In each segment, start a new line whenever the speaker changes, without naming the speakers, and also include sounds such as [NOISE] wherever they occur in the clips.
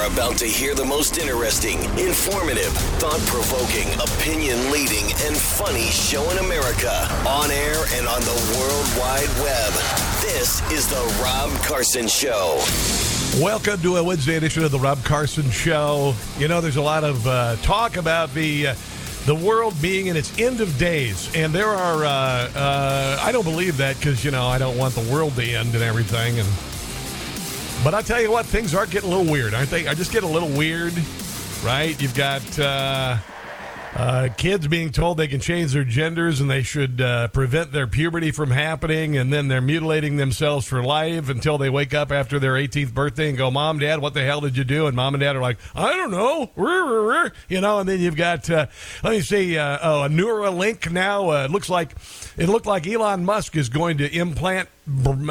Are about to hear the most interesting, informative, thought provoking, opinion leading, and funny show in America on air and on the World Wide Web. This is The Rob Carson Show.
Welcome to a Wednesday edition of the Rob Carson Show. You know, there's a lot of uh, talk about the uh, the world being in its end of days, and there are. Uh, uh I don't believe that because you know I don't want the world to end and everything, and but I tell you what, things are getting a little weird, aren't they? I just get a little weird, right? You've got uh, uh, kids being told they can change their genders and they should uh, prevent their puberty from happening, and then they're mutilating themselves for life until they wake up after their 18th birthday and go, "Mom, Dad, what the hell did you do?" And Mom and Dad are like, "I don't know," you know. And then you've got, uh, let me see, uh, oh, a Neuralink now uh, looks like it looked like Elon Musk is going to implant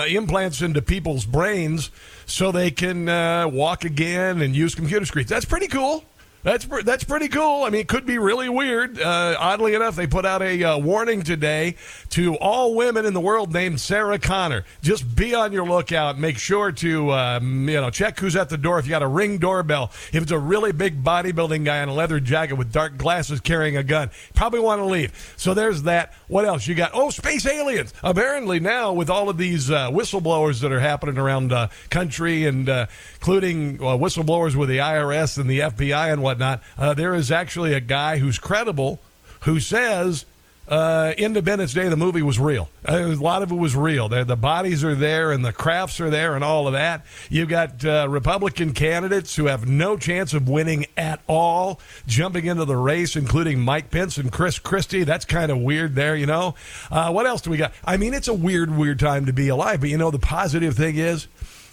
implants into people's brains so they can uh, walk again and use computer screens. That's pretty cool. That's that's pretty cool. I mean, it could be really weird. Uh, oddly enough, they put out a uh, warning today to all women in the world named Sarah Connor. Just be on your lookout. Make sure to um, you know check who's at the door. If you got a ring doorbell, if it's a really big bodybuilding guy in a leather jacket with dark glasses carrying a gun, probably want to leave. So there's that. What else you got? Oh, space aliens. Apparently now with all of these uh, whistleblowers that are happening around the uh, country and uh, including uh, whistleblowers with the IRS and the FBI and whatnot, uh, there is actually a guy who's credible who says uh, Independence Day, the movie was real. Uh, a lot of it was real. The, the, bodies are there and the crafts are there and all of that. You've got uh, Republican candidates who have no chance of winning at all jumping into the race, including Mike Pence and Chris Christie. That's kind of weird there, you know. Uh, what else do we got? I mean, it's a weird, weird time to be alive. But you know, the positive thing is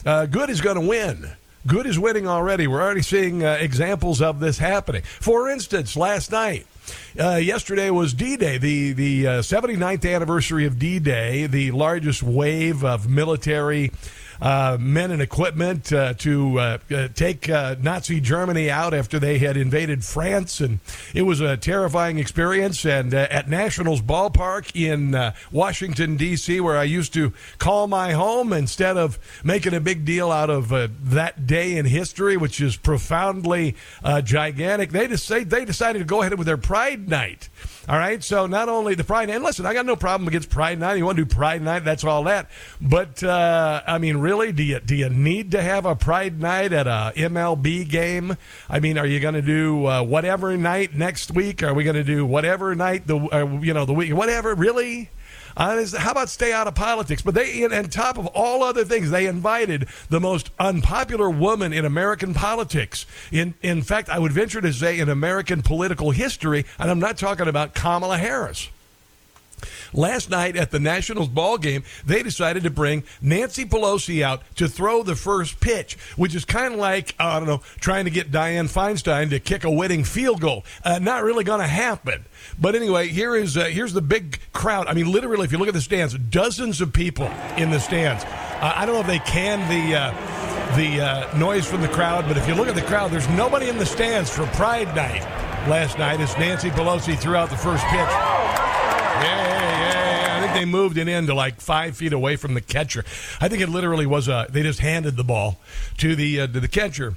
uh, good is going to win. Good is winning already. We're already seeing uh, examples of this happening. For instance, last night, uh, yesterday was D Day, the, the uh, 79th anniversary of D Day, the largest wave of military uh, men and equipment uh, to uh, uh take Nazi Germany out after they had invaded France. And it was a terrifying experience. And at Nationals Ballpark in Washington, D.C., where I used to call my home, instead of making a big deal out of that day in history, which is profoundly gigantic, they, decided, they decided to go ahead with their Pride Night. All right. So not only the Pride and listen, I got no problem against Pride Night. You want to do Pride Night? That's all that. But uh, I mean, really, do you do you need to have a Pride Night at a MLB game? I mean, are you going to do uh, whatever night next week? Are we going to do whatever night the uh, you know the week? Whatever, really? Uh, how about stay out of politics? But they, and top of all other things, they invited the most unpopular woman in American politics. In in fact, I would venture to say in American political history, and I'm not talking about Kamala Harris. Last night at the Nationals ball game, they decided to bring Nancy Pelosi out to throw the first pitch, which is kind of like I don't know, trying to get Dianne Feinstein to kick a winning field goal. Uh, not really going to happen. But anyway, here is uh, here's the big crowd. I mean, literally, if you look at the stands, dozens of people in the stands. Uh, I don't know if they can the uh, the uh, noise from the crowd, but if you look at the crowd, there's nobody in the stands for Pride Night last night as Nancy Pelosi threw out the first pitch. Yeah, yeah. I think they moved it in to like five feet away from the catcher. I think it literally was a. They just handed the ball to the uh, to the catcher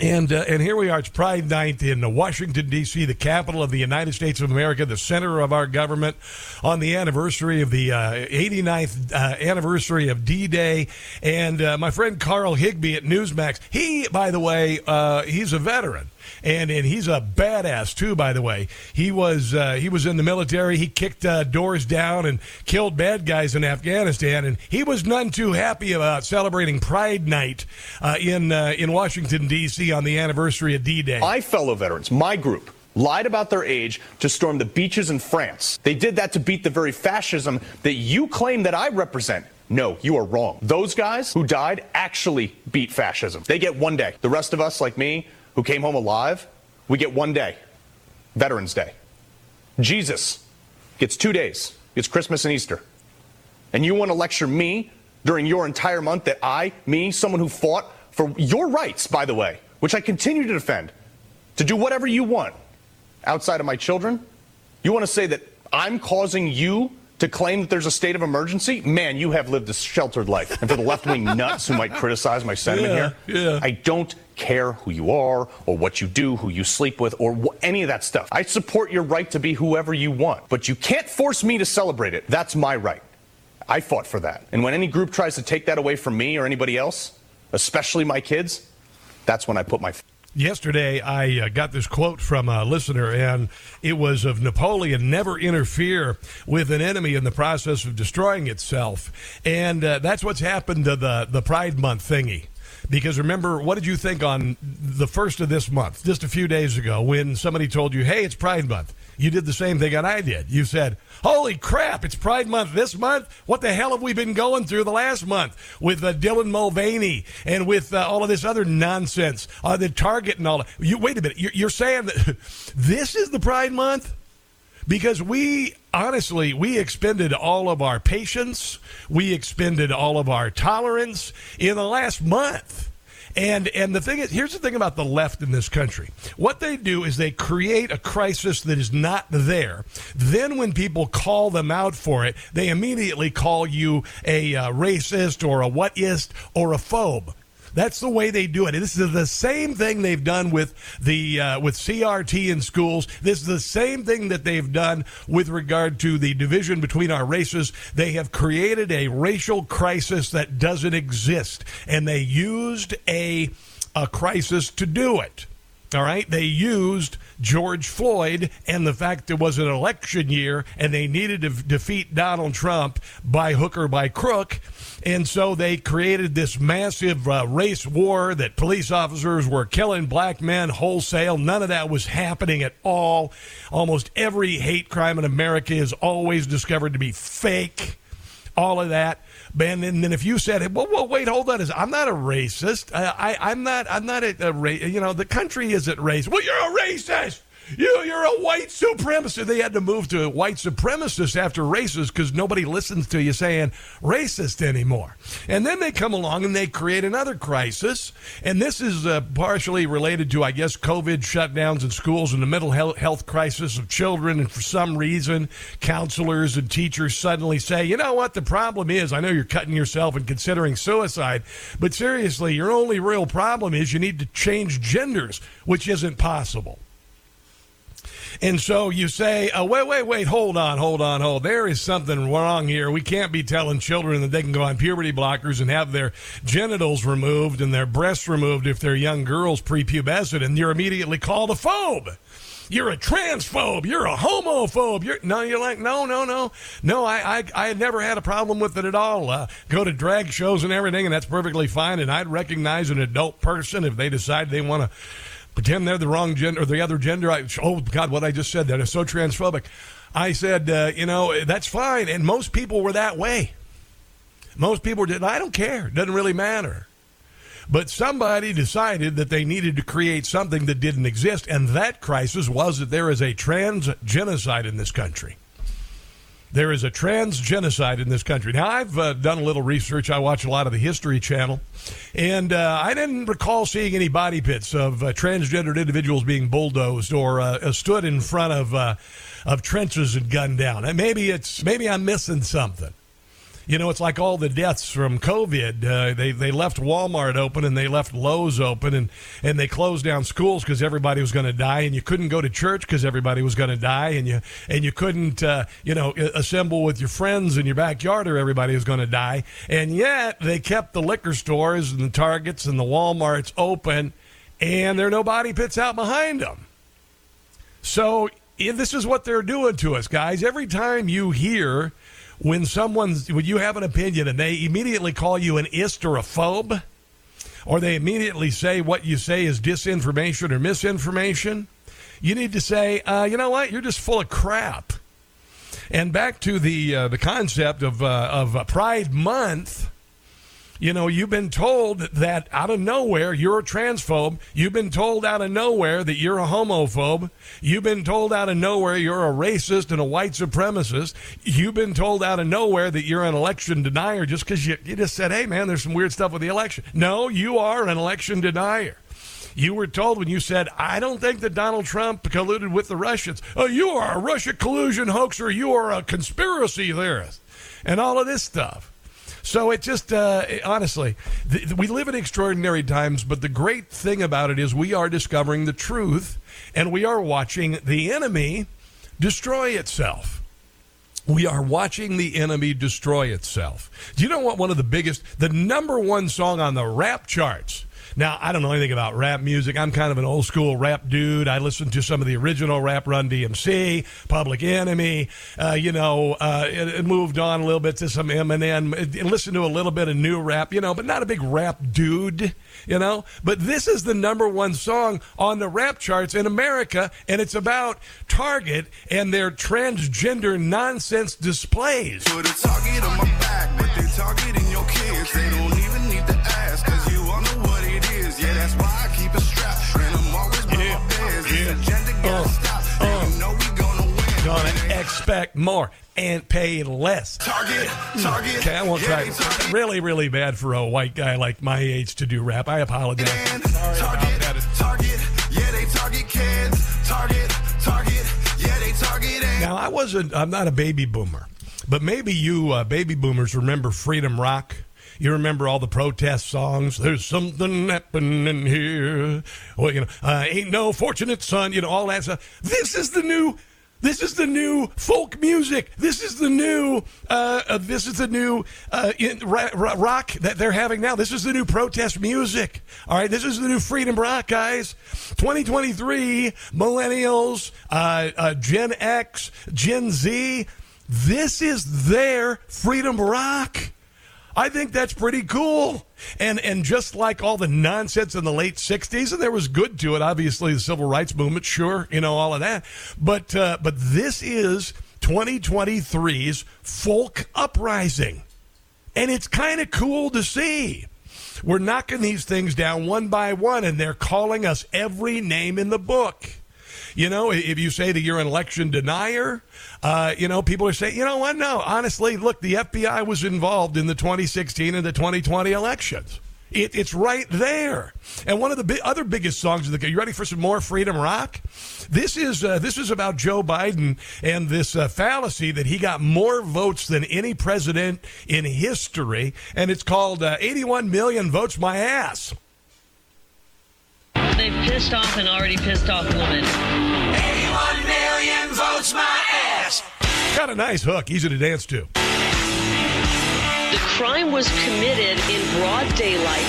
And uh, and here we are. It's Pride Night in Washington D.C., the capital of the United States of America, the center of our government, on the anniversary of the uh, 89th uh, anniversary of D-Day. And uh, my friend Carl Higbie at Newsmax, he, by the way, uh, he's a veteran and and he's a badass too. By the way, he was uh, he was in the military. He kicked uh, doors down and killed bad guys in Afghanistan, and he was none too happy about celebrating Pride Night uh, in uh, in Washington D.C. on the anniversary of D-Day.
My fellow veterans, my group. Lied about their age to storm the beaches in France. They did that to beat the very fascism that you claim that I represent. No, you are wrong. Those guys who died actually beat fascism. They get one day. The rest of us, like me, who came home alive, we get one day, Veterans Day. Jesus gets two days, it's Christmas and Easter. And you want to lecture me during your entire month that I, me, someone who fought for your rights, by the way, which I continue to defend, to do whatever you want outside of my children? You want to say that I'm causing you to claim that there's a state of emergency, man, you have lived a sheltered life. And for the left wing [LAUGHS] nuts who might criticize my sentiment
Yeah,
here,
yeah.
I don't care who you are or what you do, who you sleep with, or wh- any of that stuff. I support your right to be whoever you want, but you can't force me to celebrate it. That's my right. I fought for that. And when any group tries to take that away from me or anybody else, especially my kids, that's when I put my
Yesterday, I uh, got this quote from a listener, and it was of Napoleon never interfere with an enemy in the process of destroying itself. And uh, that's what's happened to the, the Pride Month thingy. Because remember, what did you think on the first of this month, just a few days ago, when somebody told you, hey, it's Pride Month? You did the same thing that I did. You said, Holy crap, it's Pride Month this month? What the hell have we been going through the last month with uh, Dylan Mulvaney and with uh, all of this other nonsense, uh, the Target and all that? You, wait a minute, you're, you're saying that [LAUGHS] this is the Pride Month? Because we honestly we expended all of our patience. We expended all of our tolerance in the last month. And and the thing is here's the thing about the left in this country. What they do is they create a crisis that is not there. Then when people call them out for it they immediately call you a uh, racist or a whatist or a phobe that's the way they do it. This is the same thing they've done with the uh, with CRT in schools. This is the same thing that they've done with regard to the division between our races. They have created a racial crisis that doesn't exist, and they used a a crisis to do it. All right, they used George Floyd and the fact it was an election year and they needed to defeat Donald Trump by hook or by crook. And so they created this massive uh, race war that police officers were killing black men wholesale. None of that was happening at all. Almost every hate crime in America is always discovered to be fake. All of that. Ben, and then if you said, "Well, well wait, hold on," I'm not a racist. I, I'm not. I'm not a, a You know, the country isn't racist. Well, you're a racist. You, you're a white supremacist. They had to move to white supremacist after racist because nobody listens to you saying racist anymore. And then they come along and they create another crisis. And this is uh, partially related to, I guess, COVID shutdowns in schools and the mental health, health crisis of children. And for some reason, counselors and teachers suddenly say, you know what? The problem is, I know you're cutting yourself and considering suicide, but seriously, your only real problem is you need to change genders, which isn't possible. And so you say, oh, wait, wait, wait, hold on, hold on, hold. There is something wrong here. We can't be telling children that they can go on puberty blockers and have their genitals removed and their breasts removed if they're young girls prepubescent, and you're immediately called a phobe. You're a transphobe. You're a homophobe. You're no. You're like no, no, no, no. I, I, I had never had a problem with it at all. Uh, go to drag shows and everything, and that's perfectly fine. And I'd recognize an adult person if they decide they want to pretend they're the wrong gender or the other gender. I, oh God, what I just said that is so transphobic. I said, uh, you know, that's fine, and most people were that way. Most people did. I don't care. It doesn't really matter. But somebody decided that they needed to create something that didn't exist, and that crisis was that there is a trans genocide in this country. There is a trans genocide in this country. Now, I've uh, done a little research. I watch a lot of the History Channel, and uh, I didn't recall seeing any body pits of uh, transgendered individuals being bulldozed or uh, stood in front of uh, of trenches and gunned down. And maybe it's maybe I'm missing something. You know, it's like all the deaths from COVID. Uh, they they left Walmart open and they left Lowe's open and and they closed down schools because everybody was going to die, and you couldn't go to church because everybody was going to die, and you and you couldn't uh, you know assemble with your friends in your backyard or everybody was going to die, and yet they kept the liquor stores and the Targets and the WalMarts open, and there are no body pits out behind them. So this is what they're doing to us, guys. Every time you hear when someone's when you have an opinion and they immediately call you an ist or a phobe, or they immediately say what you say is disinformation or misinformation, you need to say, uh, you know what, you're just full of crap. And back to the uh, the concept of uh, of Pride Month you know, you've been told that out of nowhere you're a transphobe. You've been told out of nowhere that you're a homophobe. You've been told out of nowhere you're a racist and a white supremacist. You've been told out of nowhere that you're an election denier just because you, you just said, hey, man, there's some weird stuff with the election. No, you are an election denier. You were told when you said, I don't think that Donald Trump colluded with the Russians. Oh, you are a Russia collusion hoaxer. You are a conspiracy theorist. And all of this stuff. So it just, uh, honestly, th- we live in extraordinary times, but the great thing about it is we are discovering the truth and we are watching the enemy destroy itself. We are watching the enemy destroy itself. Do you know what one of the biggest, the number one song on the rap charts now, I don't know anything about rap music. I'm kind of an old school rap dude. I listened to some of the original rap Run DMC, Public Enemy. Uh, you know, uh, it, it, moved on a little bit to some Eminem. It, listened to a little bit of new rap, you know, but not a big rap dude, you know. But this is the number one song on the rap charts in America, and it's about Target and their transgender nonsense displays. Put a target on my back, but they targeting your kids. They don't need that's why I keep a strap. And I'm always yeah. my. Yeah. agenda gotta uh, stop. Uh, you know we gonna win. Gonna expect more and pay less. Target, target. Okay, I won't try. Yeah, really, really bad for a white guy like my age to do rap. I apologize. And target, target. Yeah, they target kids. Target, target. Yeah, they target. Now, I wasn't. I'm not a baby boomer, but maybe you uh, baby boomers remember Freedom Rock. You remember all the protest songs? There's something happening here. Well, you know, uh, ain't no fortunate son. You know, all that stuff. This is the new. This is the new folk music. This is the new. Uh, uh, this is the new uh, in, ra- ra- rock that they're having now. This is the new protest music. All right, this is the new freedom rock, guys. 2023 millennials, uh, uh, Gen X, Gen Z. This is their freedom rock. I think that's pretty cool. And and just like all the nonsense in the late '60s, and there was good to it. Obviously, the civil rights movement, sure, you know all of that. But uh, but this is 2023's folk uprising, and it's kind of cool to see. We're knocking these things down one by one, and they're calling us every name in the book. You know, if you say that you're an election denier, uh, you know, people are saying, you know what? No, honestly, look, the FBI was involved in the 2016 and the 2020 elections. It, it's right there. And one of the bi- other biggest songs of the you ready for some more freedom rock? This is uh, this is about Joe Biden and this uh, fallacy that he got more votes than any president in history, and it's called uh, 81 million votes my ass.
They've pissed off an already pissed off woman. 81
million votes my ass. Got a nice hook, easy to dance to.
The crime was committed in broad daylight.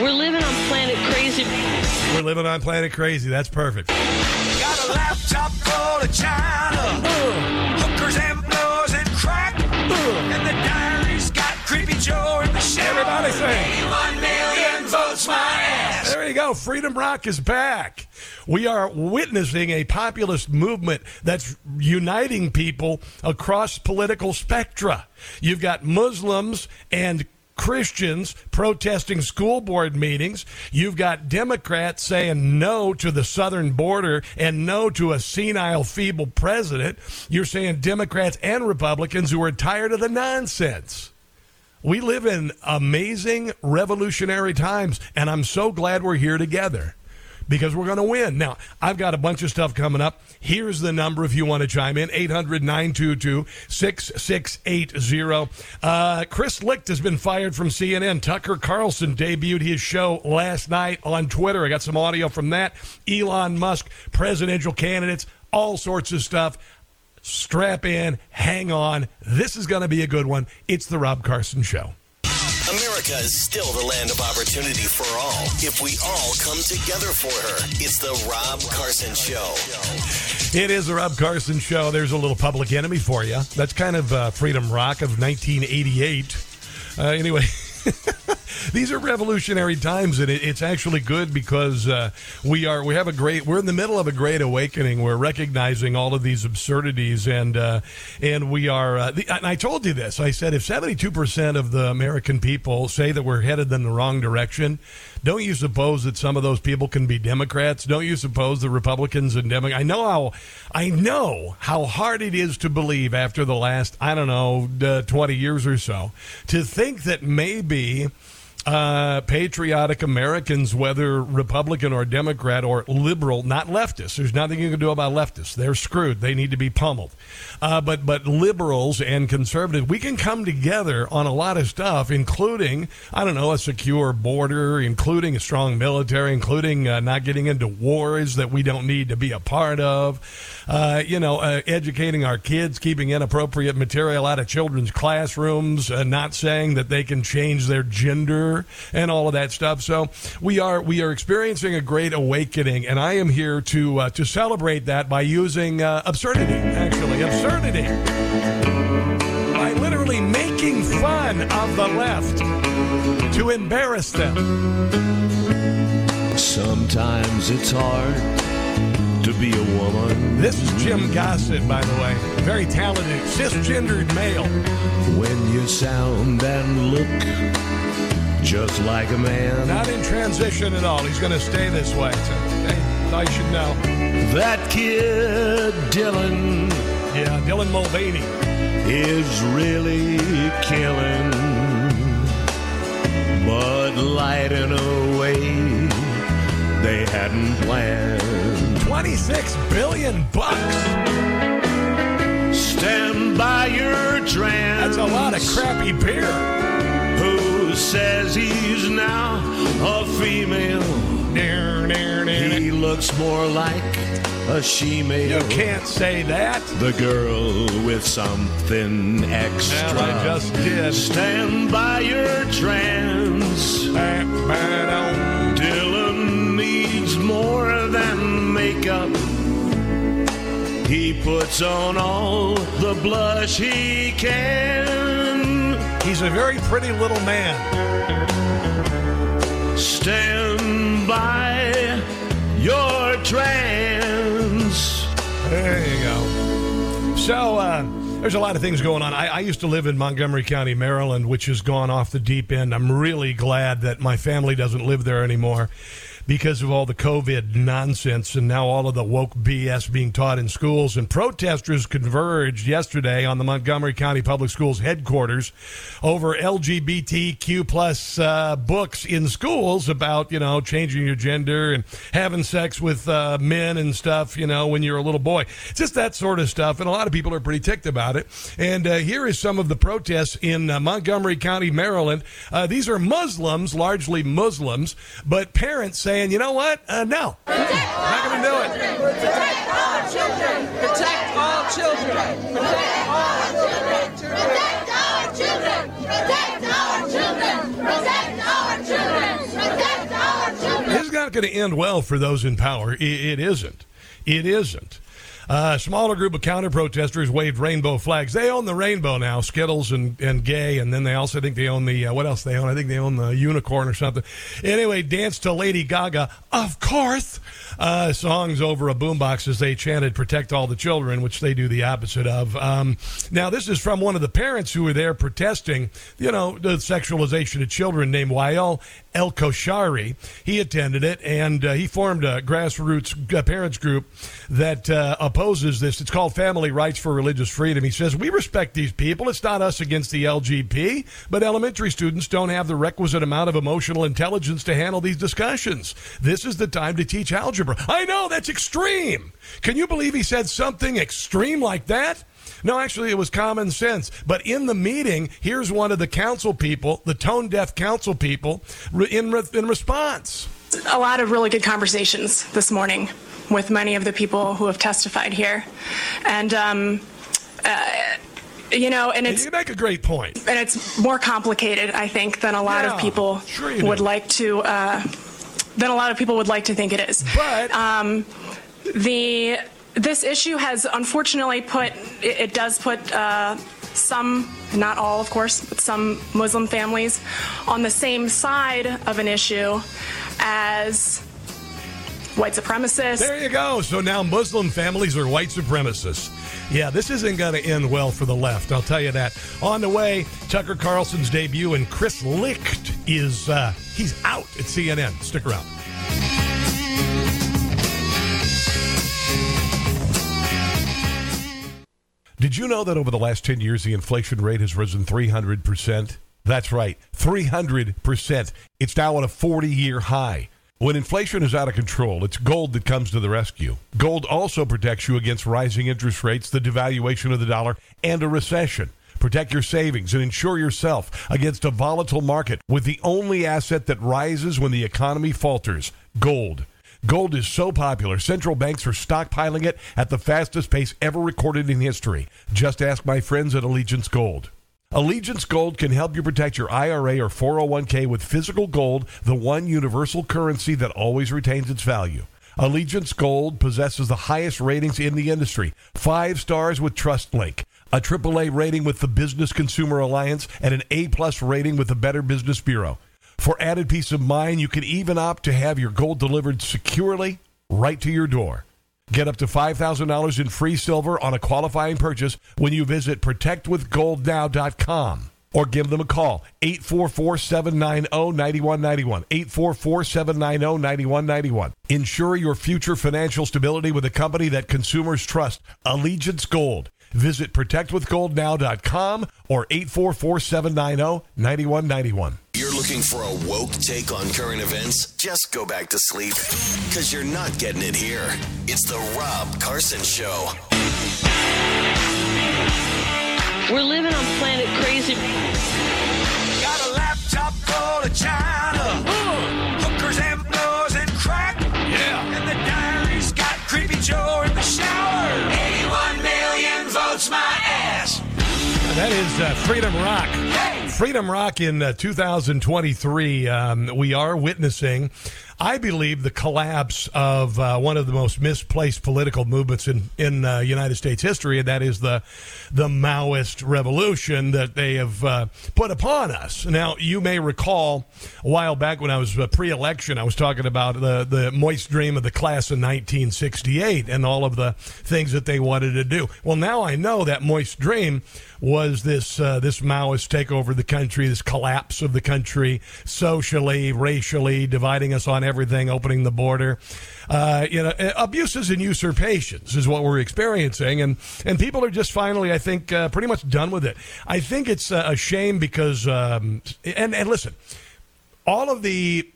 We're living on planet crazy.
We're living on planet crazy. That's perfect.
Got a laptop full of China, uh. hookers and blowers and crack, uh. and the diary's got creepy Joe in the shower.
Everybody sing votes my ass. There you go. Freedom Rock is back. We are witnessing a populist movement that's uniting people across political spectra. You've got Muslims and Christians protesting school board meetings. You've got Democrats saying no to the southern border and no to a senile, feeble president. You're saying Democrats and Republicans who are tired of the nonsense. We live in amazing revolutionary times, and I'm so glad we're here together because we're going to win. Now, I've got a bunch of stuff coming up. Here's the number if you want to chime in 800 922 6680. Uh, Chris Licht has been fired from CNN. Tucker Carlson debuted his show last night on Twitter. I got some audio from that. Elon Musk, presidential candidates, all sorts of stuff. Strap in, hang on. This is going to be a good one. It's the Rob Carson Show.
America is still the land of opportunity for all if we all come together for her. It's the Rob Carson Show.
It is the Rob Carson Show. There's a little public enemy for you. That's kind of uh, Freedom Rock of 1988. Uh, anyway. [LAUGHS] [LAUGHS] These are revolutionary times, and it, it's actually good because uh, we are we have a great we're in the middle of a great awakening. We're recognizing all of these absurdities, and uh, and we are. Uh, the, and I told you this. I said if seventy two percent of the American people say that we're headed in the wrong direction, don't you suppose that some of those people can be Democrats? Don't you suppose the Republicans and Democrats? I know how I know how hard it is to believe after the last I don't know uh, twenty years or so to think that maybe uh, patriotic Americans, whether Republican or Democrat or liberal, not leftists. There's nothing you can do about leftists. They're screwed. They need to be pummeled. Uh, but but liberals and conservatives, we can come together on a lot of stuff, including I don't know a secure border, including a strong military, including uh, not getting into wars that we don't need to be a part of. Uh, you know, uh, educating our kids, keeping inappropriate material out of children's classrooms, uh, not saying that they can change their gender and all of that stuff. So we are we are experiencing a great awakening, and I am here to uh, to celebrate that by using uh, absurdity. Actually, absurdity by literally making fun of the left to embarrass them.
Sometimes it's hard to be a woman
This is Jim Gossett, by the way, very talented cisgendered male.
when you sound and look just like a man.
Not in transition at all. He's going to stay this way. So, hey, I should know.
That kid Dylan
Yeah, Dylan Mulvaney.
is really killing, but lighting away they hadn't planned.
26 billion bucks.
Stand by your trans.
That's a lot of crappy beer.
Says he's now a female? He looks more like a she-male.
You can't say that.
The girl with something extra.
Well, I just did.
Stand by your trans. Dylan needs more than makeup. He puts on all the blush he can.
He's a very pretty little man.
Stand by your trans.
There you go. So, uh, there's a lot of things going on. I, I used to live in Montgomery County, Maryland, which has gone off the deep end. I'm really glad that my family doesn't live there anymore because of all the COVID nonsense and now all of the woke BS being taught in schools. And protesters converged yesterday on the Montgomery County Public Schools headquarters over LGBTQ plus uh, books in schools about you know changing your gender and having sex with uh, men and stuff. You know when you're a little boy, just that sort of stuff. And a lot of people are pretty ticked about it. And uh, here is some of the protests in uh, Montgomery County, Maryland. Uh, these are Muslims, largely Muslims, but parents saying, you know what? Uh, no, not going to do it.
Protect our children. Protect all children. Protect all children. Protect our children. Protect our children. Protect our children. Protect our children.
This is not going to end well for those in power. It isn't. It isn't. Uh, a smaller group of counter protesters waved rainbow flags. They own the rainbow now, Skittles and, and Gay, and then they also think they own the uh, what else they own? I think they own the unicorn or something. Anyway, dance to Lady Gaga, of course. Uh, songs over a boombox as they chanted "Protect all the children," which they do the opposite of. Um, now, this is from one of the parents who were there protesting. You know, the sexualization of children, named Wael El Koshari. He attended it, and uh, he formed a grassroots uh, parents group that uh, opposed opposes this. It's called Family Rights for Religious Freedom. He says, We respect these people. It's not us against the LGP, but elementary students don't have the requisite amount of emotional intelligence to handle these discussions. This is the time to teach algebra. I know, that's extreme. Can you believe he said something extreme like that? No, actually, it was common sense. But in the meeting, here's one of the council people, the tone deaf council people, in, re- in response.
a lot of really good conversations this morning with many of the people who have testified here, and um, uh, you know, and it's
You make a great point.
and it's more complicated, I think, than a lot
Yeah,
of people
sure
would
do.
like to uh, than a lot of people would like to think it is.
But
um, the this issue has unfortunately put it, it does put uh, some, not all, of course, but some Muslim families on the same side of an issue as white supremacists.
There you go. So now Muslim families are white supremacists. Yeah, this isn't going to end well for the left. I'll tell you that. On the way, Tucker Carlson's debut, and Chris Licht is uh, he's out at CNN. Stick around. Did you know that over the last 10 years, the inflation rate has risen 300%? That's right, 300%. It's now at a 40 year high. When inflation is out of control, it's gold that comes to the rescue. Gold also protects you against rising interest rates, the devaluation of the dollar, and a recession. Protect your savings and insure yourself against a volatile market with the only asset that rises when the economy falters gold. Gold is so popular, central banks are stockpiling it at the fastest pace ever recorded in history. Just ask my friends at Allegiance Gold. Allegiance Gold can help you protect your IRA or 401k with physical gold, the one universal currency that always retains its value. Allegiance Gold possesses the highest ratings in the industry five stars with TrustLink, a AAA rating with the Business Consumer Alliance, and an A plus rating with the Better Business Bureau. For added peace of mind, you can even opt to have your gold delivered securely right to your door. Get up to $5,000 in free silver on a qualifying purchase when you visit protectwithgoldnow.com or give them a call 844-790-9191 844-790-9191 ensure your future financial stability with a company that consumers trust. Allegiance gold visit protectwithgoldnow.com or 844-790-9191
You're looking for a woke take on current events? Just go back to sleep. Because you're not getting it here. It's the Rob Carson Show.
We're living on planet crazy.
Got a laptop full of China. Hookers and blows and crack.
Yeah.
And the diary's got Creepy Joe in the
That is uh, Freedom Rock. Freedom Rock in uh, 2023. Um, we are witnessing, I believe, the collapse of uh, one of the most misplaced political movements in in uh, United States history, and that is the the Maoist revolution that they have uh, put upon us. Now, you may recall a while back when I was uh, pre-election, I was talking about the the moist dream of the class of 1968 and all of the things that they wanted to do. Well, now I know that moist dream was this uh, this Maoist takeover of the country, this collapse of the country socially, racially, dividing us on everything, opening the border. Uh, you know, abuses and usurpations is what we're experiencing, and and people are just finally, I think, uh, pretty much done with it. I think it's uh, a shame because, um, and and listen, all of the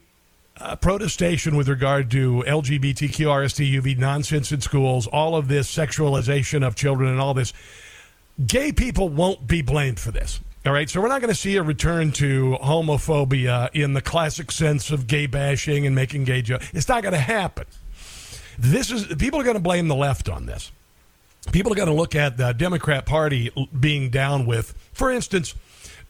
uh, protestation with regard to LGBTQ, RSTUV nonsense in schools, all of this sexualization of children, and all this gay people won't be blamed for this. All right, so we're not going to see a return to homophobia in the classic sense of gay bashing and making gay jokes. It's not going to happen. This is people are going to blame the left on this. People are going to look at the Democrat Party being down with, for instance,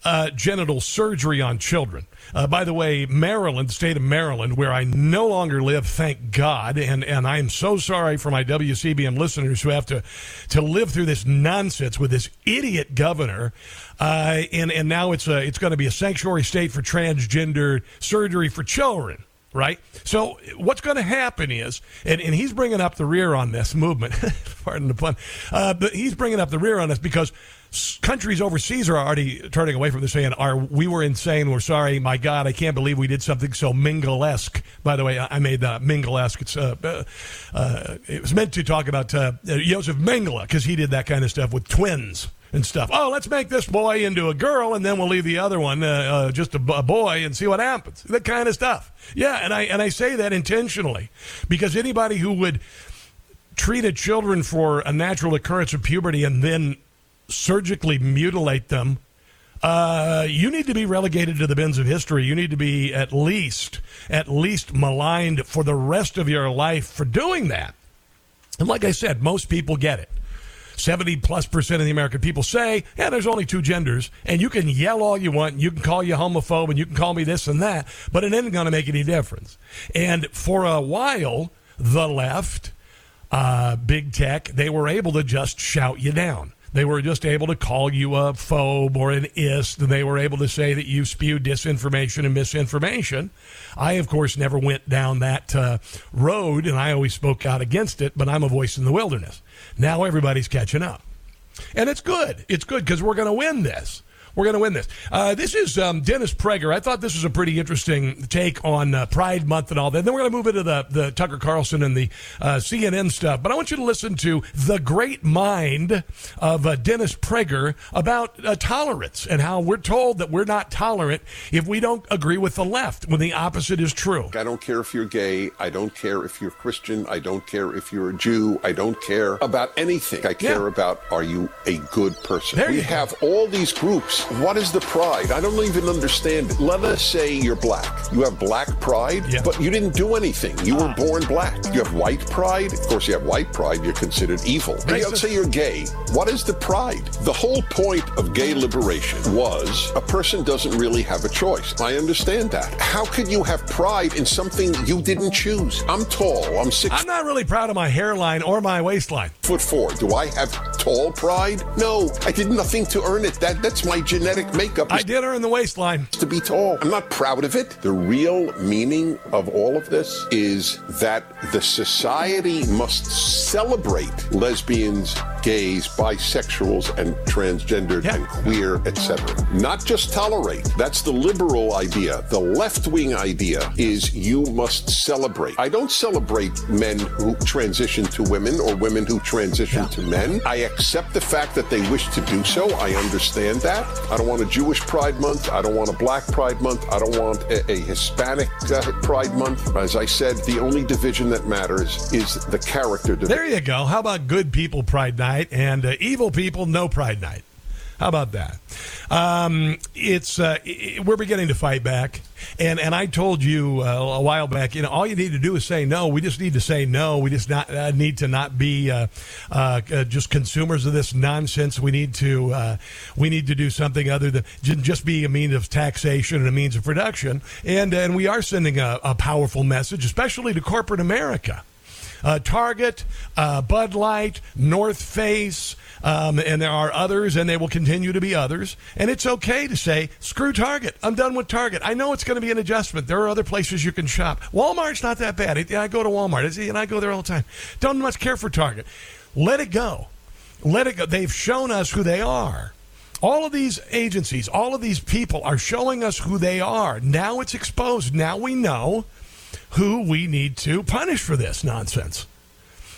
uh, genital surgery on children. Uh, by the way, Maryland, the state of Maryland, where I no longer live, thank God, and, and I'm so sorry for my WCBM listeners who have to, to live through this nonsense with this idiot governor. Uh, and, and now it's, a, it's going to be a sanctuary state for transgender surgery for children. right? So what's going to happen is, and, and he's bringing up the rear on this movement, [LAUGHS] pardon the pun, uh, but he's bringing up the rear on this because countries overseas are already turning away from this saying, "Are we were insane? We're sorry. My God, I can't believe we did something so Mingle-esque." By the way, I made that Mingle-esque. It's uh, uh, uh, it was meant to talk about uh, Joseph Mengele because he did that kind of stuff with twins and stuff. Oh, let's make this boy into a girl, and then we'll leave the other one uh, uh, just a, b- a boy and see what happens. That kind of stuff. Yeah, and I and I say that intentionally because anybody who would treated children for a natural occurrence of puberty and then surgically mutilate them, uh, you need to be relegated to the bins of history. You need to be at least, at least maligned for the rest of your life for doing that. And like I said, most people get it. 70 plus percent of the American people say, yeah, there's only two genders. And you can yell all you want. And you can call you homophobe and you can call me this and that, but it isn't going to make any difference. And for a while, the left, uh, big tech, they were able to just shout you down. They were just able to call you a phobe or an ist. And they were able to say that you spew disinformation and misinformation. I, of course, never went down that uh, road, and I always spoke out against it, but I'm a voice in the wilderness. Now everybody's catching up. And it's good. It's good because we're going to win this. We're going to win this. Uh, this is um, Dennis Prager. I thought this was a pretty interesting take on uh, Pride Month and all that. Then we're going to move into the, the Tucker Carlson and the uh, CNN stuff. But I want you to listen to the great mind of uh, Dennis Prager about uh, tolerance and how we're told that we're not tolerant if we don't agree with the left when the opposite is true.
I don't care if you're gay. I don't care if you're Christian. I don't care if you're a Jew. I don't care about anything. I care about are you a good person?
There
we have all these groups. What is the pride? I don't even understand it. Let us say you're black. You have black pride, but you didn't do anything. You were born black. You have white pride. Of course, you have white pride. You're considered evil. And let's say you're gay. What is the pride? The whole point of gay liberation was a person doesn't really have a choice. I understand that. How could you have pride in something you didn't choose? I'm tall. I'm six.
I'm not really proud of my hairline or my waistline.
Foot four. Do I have tall pride? No, I did nothing to earn it. That that's my genetic makeup.
I did earn the waistline.
To be tall. I'm not proud of it. The real meaning of all of this is that the society must celebrate lesbians, gays, bisexuals, and transgendered and queer, etc. Not just tolerate. That's the liberal idea. The left wing idea is you must celebrate. I don't celebrate men who transition to women or women who transition to men. I accept the fact that they wish to do so. I understand that. I don't want a Jewish Pride Month. I don't want a Black Pride Month. I don't want a, a Hispanic uh, Pride Month. As I said, the only division that matters is the character division.
There you go. How about good people Pride Night and uh, evil people no Pride Night? How about that? Um, it's uh, i- i- we're beginning to fight back, and and I told you uh, a while back. You know, all you need to do is say no. We just need to say no. We just not uh, need to not be uh, uh, uh, just consumers of this nonsense. We need to we need to do something other than just be a means of taxation and a means of production. And and we are sending a, a powerful message, especially to corporate America uh, Target, uh, Bud Light, North Face, um, and there are others, and they will continue to be others. And it's okay to say, screw Target. I'm done with Target. I know it's going to be an adjustment. There are other places you can shop. Walmart's not that bad. I- go to Walmart, and I go there all the time. Don't much care for Target. Let it go. Let it go. They've shown us who they are. All of these agencies, all of these people are showing us who they are. Now it's exposed. Now we know who we need to punish for this nonsense.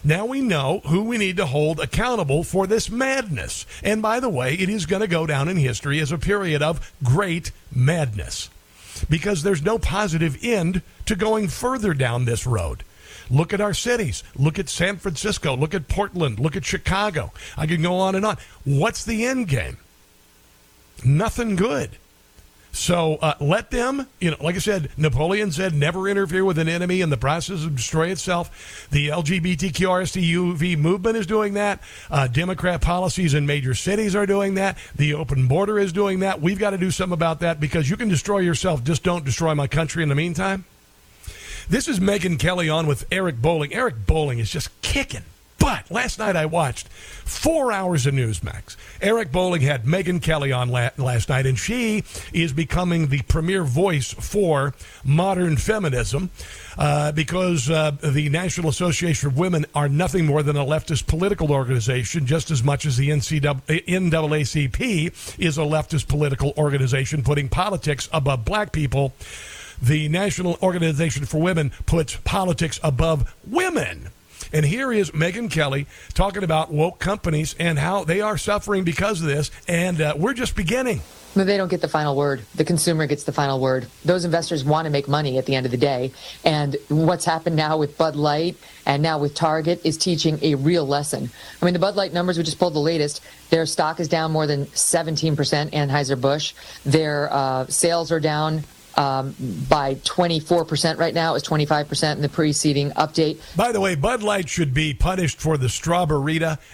Now we know who we need to hold accountable for this madness. And by the way, it is going to go down in history as a period of great madness because there's no positive end to going further down this road. Look at our cities. Look at San Francisco. Look at Portland. Look at Chicago. I can go on and on. What's the end game? Nothing good. So uh, let them, you know, like I said, Napoleon said, never interfere with an enemy in the process of destroy itself. The LGBTQRSTUV movement is doing that. Uh, Democrat policies in major cities are doing that. The open border is doing that. We've got to do something about that because you can destroy yourself. Just don't destroy my country in the meantime. This is Megyn Kelly on with Eric Bolling. Eric Bolling is just kicking But last night I watched four hours of Newsmax. Eric Bolling had Megyn Kelly on la- last night, and she is becoming the premier voice for modern feminism uh, because uh, the National Association of Women are nothing more than a leftist political organization, just as much as the NCAA, NAACP is a leftist political organization putting politics above black people. The National Organization for Women puts politics above women. And here is Megyn Kelly talking about woke companies and how they are suffering because of this. And uh, we're just beginning.
But they don't get the final word. The consumer gets the final word. Those investors want to make money at the end of the day. And what's happened now with Bud Light and now with Target is teaching a real lesson. I mean, the Bud Light numbers, we just pulled the latest. Their stock is down more than 17%, Anheuser-Busch. Their uh, sales are down um, by 24% right now. It was 25% in the preceding update.
By the way, Bud Light should be punished for the strawberry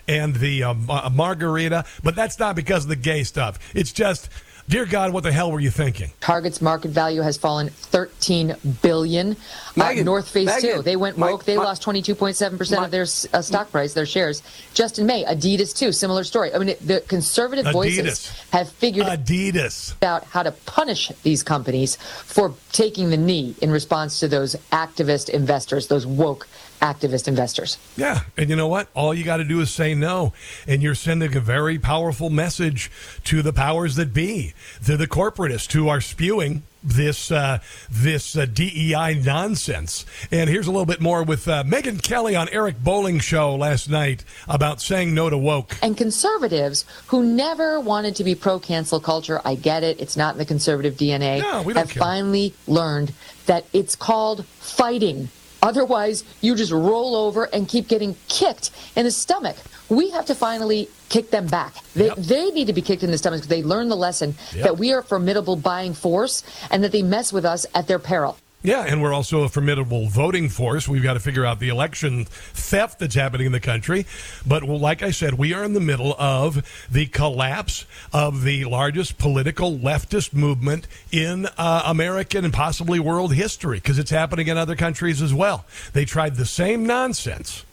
and the uh, margarita, but that's not because of the gay stuff. It's just Dear God, what the hell were you thinking?
Target's market value has fallen 13 billion.
Megyn,
uh, North Face
Megyn,
too. They went
my-
woke. they
my-
lost 22.7 percent of their uh, stock price, their shares, just in May. Adidas too. Similar story. I mean, it, the conservative voices
Adidas.
have figured
Adidas.
out how to punish these companies for taking the knee in response to those activist investors, those woke activist investors.
Yeah, and you know what? All you got to do is say no, and you're sending a very powerful message to the powers that be, to the corporatists who are spewing this uh, this uh, DEI nonsense. And here's a little bit more with uh, Megyn Kelly on Eric Bolling show last night about saying no to woke.
And conservatives who never wanted to be pro cancel culture, I get it, it's not in the conservative DNA,
No, we don't
have
care.
finally learned that it's called fighting. Otherwise, you just roll over and keep getting kicked in the stomach. We have to finally kick them back. They, they need to be kicked in the stomach because they learn the lesson
Yep.
that we are a formidable buying force and that they mess with us at their peril.
Yeah, and we're also a formidable voting force. We've got to figure out the election theft that's happening in the country. But well, like I said, we are in the middle of the collapse of the largest political leftist movement in uh, American and possibly world history because it's happening in other countries as well. They tried the same nonsense.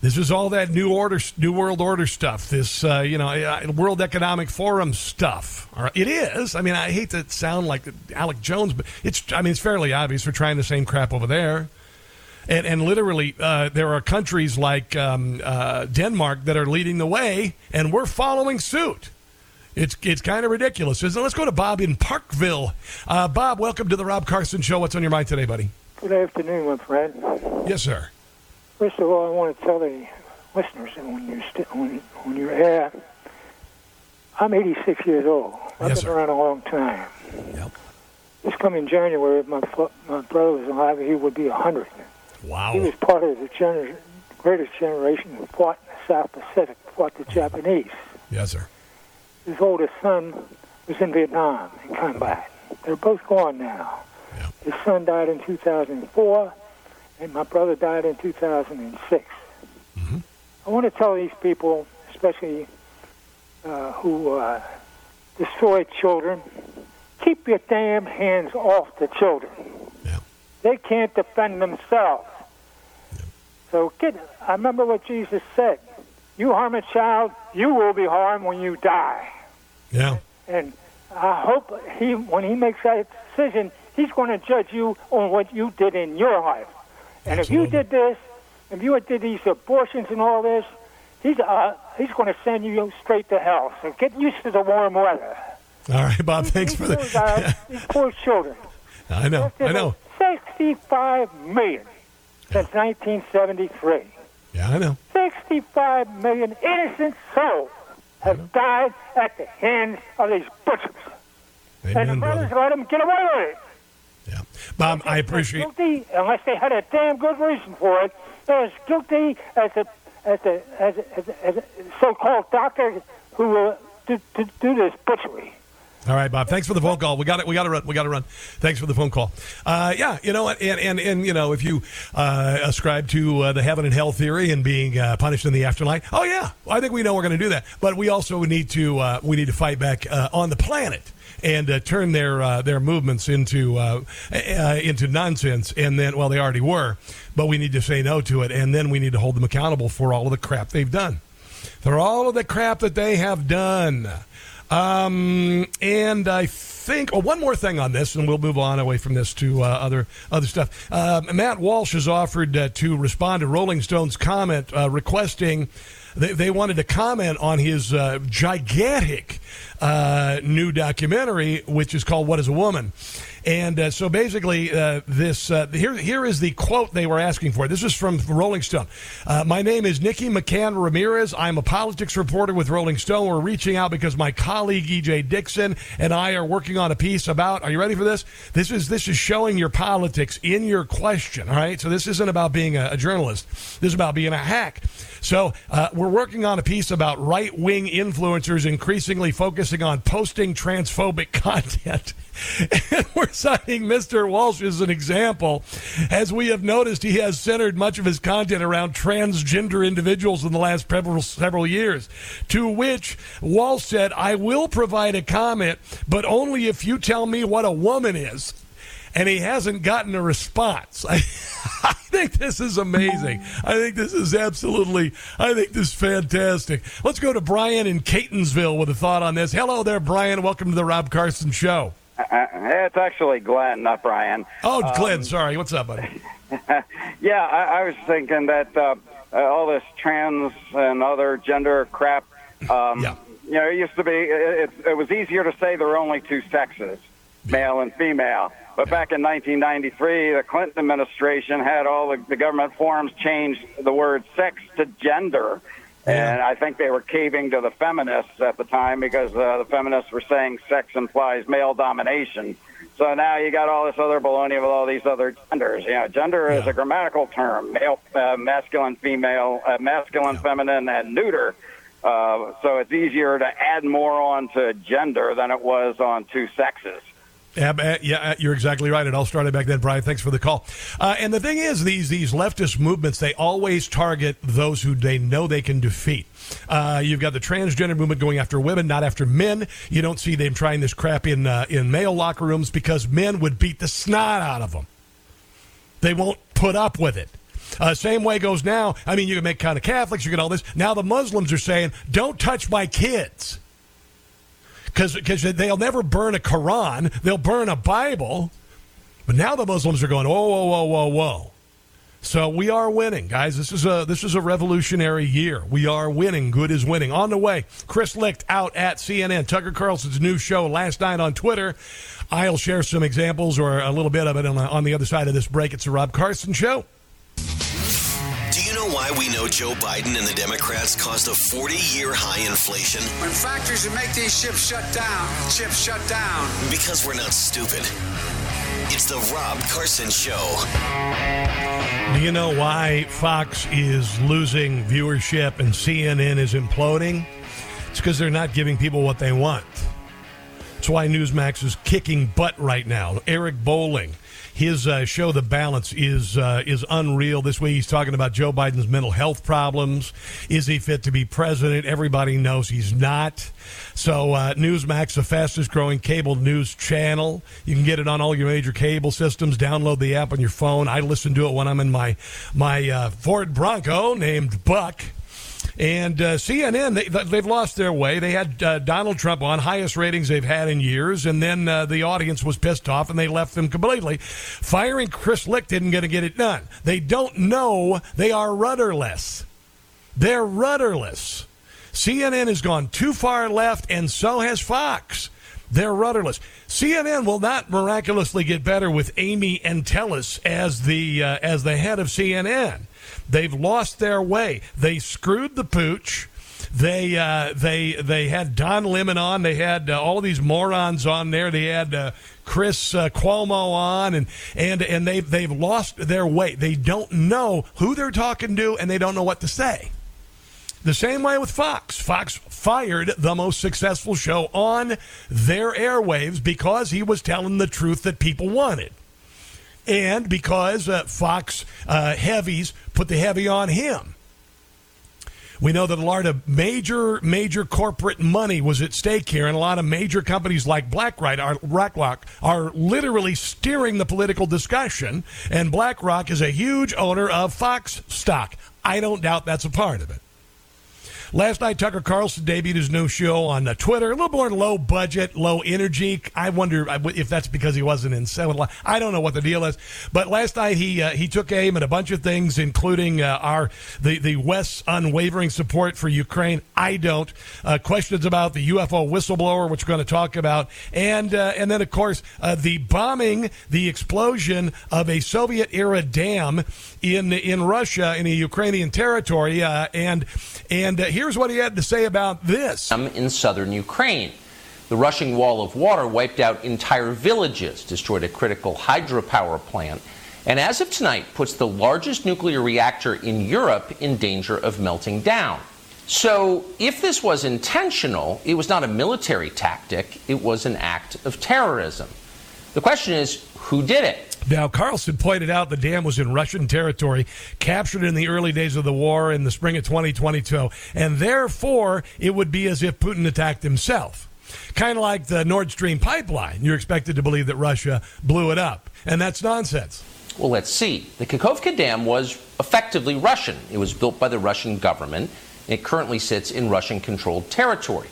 This is all that new order, new world order stuff. This, uh, you know, World Economic Forum stuff. All right, It is. I mean, I hate to sound like Alex Jones, but it's. I mean, it's fairly obvious we're trying the same crap over there. And, and literally, uh, there are countries like um, uh, Denmark that are leading the way, and we're following suit. It's it's kind of ridiculous. So let's go to Bob in Parkville. Uh, Bob, welcome to the Rob Carson Show. What's on your mind today, buddy?
Good afternoon, my friend.
Yes, sir.
First of all, I want to tell the listeners that when you're st- when, when you're here, I'm 86 years old. I've
Yes,
been
sir.
around a long time.
Yep.
This coming January, if my my brother was alive, he would be 100.
Wow.
He was part of the gener- greatest generation who fought in the South Pacific, fought the Japanese.
Yes, sir.
His oldest son was in Vietnam in combat. They're both gone now. His son died in 2004, and my brother died in 2006. I want to tell these people, especially uh, who uh, destroy children, keep your damn hands off the children. They can't defend themselves. So get. I remember what Jesus said: "You harm a child, you will be harmed when you die."
Yeah.
And I hope he, when he makes that decision, he's going to judge you on what you did in your life. And if you did this, if you did these abortions and all this, he's uh, he's going to send you straight to hell. So get used to the warm weather.
All right, Bob. Thanks for
These,
the.
uh, [LAUGHS] these poor children.
I know. I know.
Sixty-five million since 1973.
Yeah, I know.
65 million innocent souls have died at the hands of these butchers. and the
Amen,
brothers
brother.
let them get away with it.
Bob, I appreciate.
Guilty, unless they had a damn good reason for it. They're as guilty as a as a as a, as a, as a so-called doctor who uh, do, do, do this butchery.
All right, Bob. Thanks for the phone call. We got it. We got to run. We got to run. Thanks for the phone call. Uh, yeah, you know what? And and and you know, if you uh, ascribe to uh, the heaven and hell theory and being uh, punished in the afterlife, oh yeah, I think we know we're going to do that. But we also need to uh, we need to fight back uh, on the planet. And uh, turn their uh, their movements into uh, uh, into nonsense. And then, well, they already were, but we need to say no to it, and then we need to hold them accountable for all of the crap they've done. For all of the crap that they have done. Um, and I think, oh, one more thing on this, and we'll move on away from this to uh, other other stuff. Uh, Matt Walsh has offered uh, to respond to Rolling Stone's comment uh, requesting. They, they wanted to comment on his uh, gigantic uh, new documentary, which is called "What Is a Woman." And uh, so basically, uh, this uh, here here is the quote they were asking for. This is from Rolling Stone. Uh, my name is Nikki McCann Ramirez. I'm a politics reporter with Rolling Stone. We're reaching out because my colleague EJ Dixon and I are working on a piece about. Are you ready for this? This is this is showing your politics in your question. All right. So this isn't about being a, a journalist. This is about being a hack. So uh, we're working on a piece about right wing influencers increasingly focusing on posting transphobic [LAUGHS] content. and we're citing Mr. Walsh as an example. As we have noticed, he has centered much of his content around transgender individuals in the last several, several years. To which Walsh said, I will provide a comment, but only if you tell me what a woman is and he hasn't gotten a response. I, [LAUGHS] I, think this is amazing. I think this is absolutely, I think this is fantastic. Let's go to Brian in Catonsville with a thought on this. Hello there, Brian. Welcome to the Rob Carson Show.
Uh, it's actually Glenn, not Brian.
Oh, Glenn,
Um,
sorry. What's up, buddy? [LAUGHS]
yeah, I, I was thinking that uh, uh, all this trans and other gender crap. Um, You know, it used to be. It, it, it was easier to say there were only two sexes, male and female. But back in 1993, the Clinton administration had all the, the government forms change the word sex to gender. And I think they were caving to the feminists at the time because uh, the feminists were saying sex implies male domination. So now you got all this other baloney with all these other genders. You know, gender is a grammatical term: male, uh, masculine, female, uh, masculine, feminine, and neuter. Uh, so it's easier to add more on to gender than it was on two sexes.
Yeah, uh, yeah, uh, you're exactly right. It all started back then, Brian. Thanks for the call. Uh, and the thing is, these these leftist movements they always target those who they know they can defeat. Uh, you've got the transgender movement going after women, not after men. You don't see them trying this crap in uh, in male locker rooms because men would beat the snot out of them. They won't put up with it. Uh, same way goes now. I mean, you can make kind of Catholics, you get all this. Now the Muslims are saying, "Don't touch my kids." Because they'll never burn a Quran, they'll burn a Bible. But now the Muslims are going, whoa, whoa, whoa, whoa, whoa. So we are winning, guys. This is a this is a revolutionary year. We are winning. Good is winning. On the way, Chris Licht out at CNN. Tucker Carlson's new show last night on Twitter. I'll share some examples or a little bit of it on the, on the other side of this break. It's a Rob Carson show.
Do you know why we know Joe Biden and the Democrats caused a 40 year high inflation?
When factories that make these ships shut down, ships shut down.
Because we're not stupid. It's the Rob Carson Show.
Do you know why Fox is losing viewership and CNN is imploding? It's because they're not giving people what they want. That's why Newsmax is kicking butt right now. Eric Bolling, his uh, show, The Balance, is uh, is unreal. This week he's talking about Joe Biden's mental health problems. Is he fit to be president? Everybody knows he's not. So uh, Newsmax, the fastest growing cable news channel. You can get it on all your major cable systems. Download the app on your phone. I listen to it when I'm in my my uh, Ford Bronco named Buck. And uh, CNN, they, they've lost their way. They had uh, Donald Trump on, highest ratings they've had in years, and then uh, the audience was pissed off and they left them completely. Firing Chris Licht isn't going to get it done. They don't know they are rudderless. They're rudderless. CNN has gone too far left, and so has Fox. They're rudderless. CNN will not miraculously get better with Amy Entelis as the uh, as the head of CNN. They've lost their way. They screwed the pooch. They uh, they they had Don Lemon on. They had uh, all these morons on there. They had uh, Chris uh, Cuomo on, and and and they they've lost their way. They don't know who they're talking to, and they don't know what to say. The same way with Fox. Fox fired the most successful show on their airwaves because he was telling the truth that people wanted. And because uh, Fox uh, heavies put the heavy on him. We know that a lot of major, major corporate money was at stake here, and a lot of major companies like BlackRock are, BlackRock are literally steering the political discussion. And BlackRock is a huge owner of Fox stock. I don't doubt that's a part of it. Last night, Tucker Carlson debuted his new show on uh, Twitter. A little more low budget, low energy. I wonder if that's because he wasn't in seven. I don't know what the deal is. But last night he uh, he took aim at a bunch of things, including uh, our the the West's unwavering support for Ukraine. I don't. Uh, questions about the UFO whistleblower, which we're going to talk about, and uh, and then of course uh, the bombing, the explosion of a Soviet era dam in in Russia in a Ukrainian territory, and and here's what he had to say about this.
In southern Ukraine. The rushing wall of water wiped out entire villages, destroyed a critical hydropower plant, and as of tonight, puts the largest nuclear reactor in Europe in danger of melting down. So, if this was intentional, it was not a military tactic, it was an act of terrorism. The question is who did it?
Now, Carlson pointed out the dam was in Russian territory, captured in the early days of the war in the spring of 2022, and therefore it would be as if Putin attacked himself. Kind of like the Nord Stream pipeline. You're expected to believe that Russia blew it up, and that's nonsense.
Well, let's see. The Kakhovka Dam was effectively Russian. It was built by the Russian government. It currently sits in Russian controlled territory.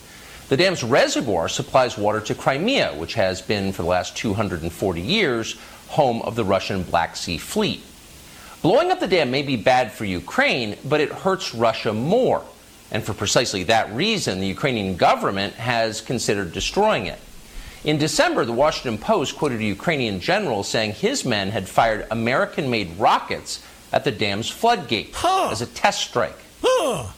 The dam's reservoir supplies water to Crimea, which has been, for the last 240 years, home of the Russian Black Sea Fleet. Blowing up the dam may be bad for Ukraine, but it hurts Russia more. And for precisely that reason, the Ukrainian government has considered destroying it. In December, the Washington Post quoted a Ukrainian general saying his men had fired American made rockets at the dam's floodgate huh. as a test strike. Huh.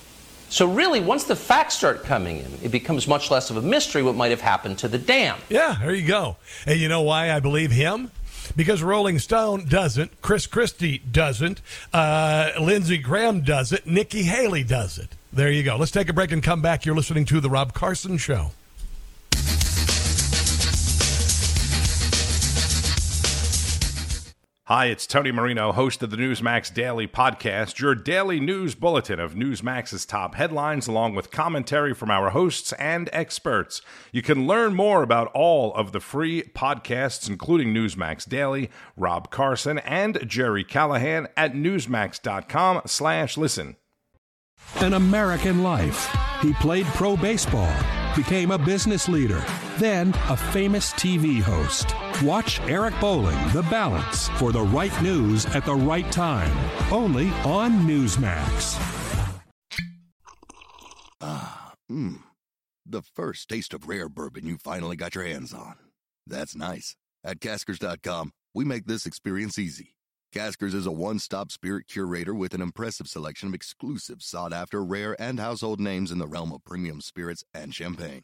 So, really, once the facts start coming in, it becomes much less of a mystery what might have happened to the dam.
Yeah, there you go. And you know why I believe him? Because Rolling Stone doesn't, Chris Christie doesn't, uh, Lindsey Graham does it, Nikki Haley does it. There you go. Let's take a break and come back. You're listening to The Rob Carson Show.
Hi, it's Tony Marino, host of the Newsmax Daily Podcast, your daily news bulletin of Newsmax's top headlines, along with commentary from our hosts and experts. You can learn more about all of the free podcasts, including Newsmax Daily, Rob Carson, and Jerry Callahan at newsmax.com slash listen.
An American life. He played pro baseball, became a business leader, then a famous TV host. Watch Eric Bolling, The Balance, for the right news at the right time. Only on Newsmax.
Ah, mmm. The first taste of rare bourbon you finally got your hands on. That's nice. At Caskers.com, we make this experience easy. Caskers is a one stop spirit curator with an impressive selection of exclusive, sought after, rare, and household names in the realm of premium spirits and champagne.